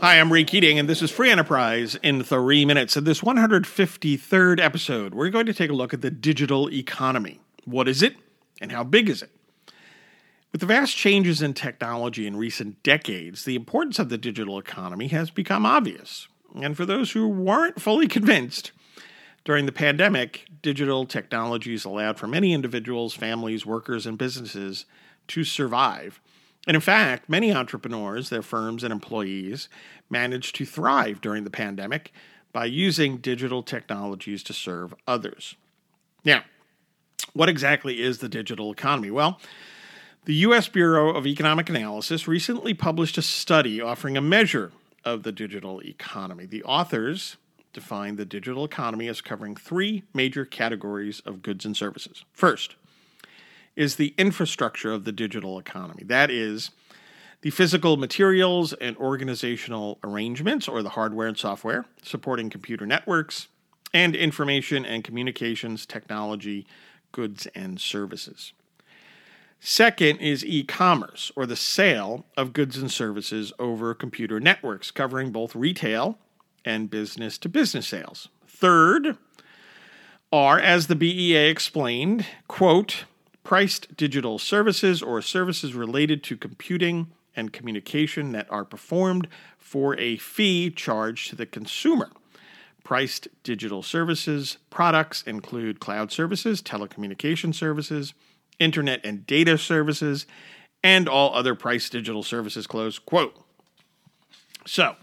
Hi, I'm Ray Keating, and this is Free Enterprise in three minutes. In this 153rd episode, we're going to take a look at the digital economy. What is it, and how big is it? With the vast changes in technology in recent decades, the importance of the digital economy has become obvious. And for those who weren't fully convinced, during the pandemic, digital technologies allowed for many individuals, families, workers, and businesses to survive and in fact, many entrepreneurs, their firms, and employees managed to thrive during the pandemic by using digital technologies to serve others. Now, what exactly is the digital economy? Well, the U.S. Bureau of Economic Analysis recently published a study offering a measure of the digital economy. The authors define the digital economy as covering three major categories of goods and services. First, is the infrastructure of the digital economy. That is, the physical materials and organizational arrangements, or the hardware and software, supporting computer networks and information and communications technology, goods, and services. Second is e commerce, or the sale of goods and services over computer networks, covering both retail and business to business sales. Third are, as the BEA explained, quote, priced digital services or services related to computing and communication that are performed for a fee charged to the consumer. Priced digital services products include cloud services, telecommunication services, internet and data services, and all other priced digital services. Close quote. So,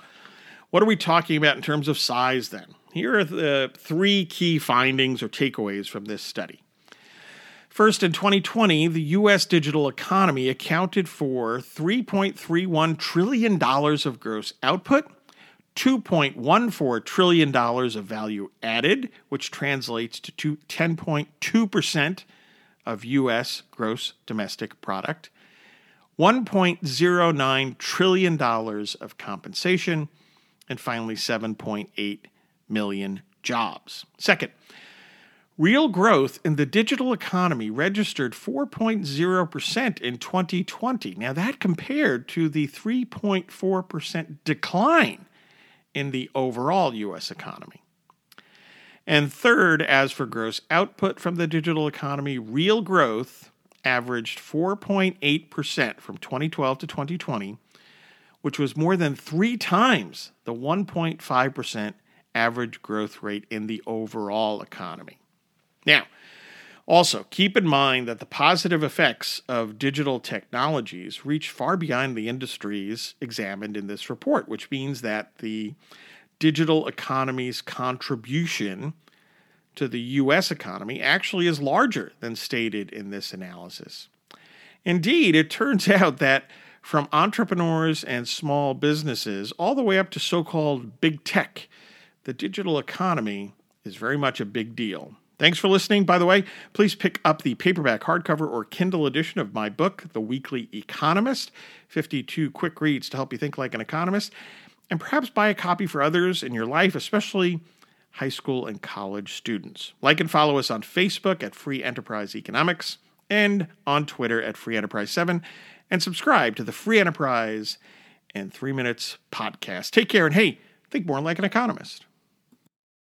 what are we talking about in terms of size then? Here are the three key findings or takeaways from this study. First, in 2020, the U.S. digital economy accounted for $3.31 trillion of gross output, $2.14 trillion of value added, which translates to 10.2% of U.S. gross domestic product, $1.09 trillion of compensation, and finally 7.8 million jobs. Second, Real growth in the digital economy registered 4.0% in 2020. Now, that compared to the 3.4% decline in the overall U.S. economy. And third, as for gross output from the digital economy, real growth averaged 4.8% from 2012 to 2020, which was more than three times the 1.5% average growth rate in the overall economy. Now, also, keep in mind that the positive effects of digital technologies reach far beyond the industries examined in this report, which means that the digital economy's contribution to the U.S. economy actually is larger than stated in this analysis. Indeed, it turns out that from entrepreneurs and small businesses all the way up to so called big tech, the digital economy is very much a big deal. Thanks for listening. By the way, please pick up the paperback, hardcover, or Kindle edition of my book, The Weekly Economist 52 Quick Reads to Help You Think Like an Economist, and perhaps buy a copy for others in your life, especially high school and college students. Like and follow us on Facebook at Free Enterprise Economics and on Twitter at Free Enterprise 7, and subscribe to the Free Enterprise and 3 Minutes podcast. Take care, and hey, think more like an economist.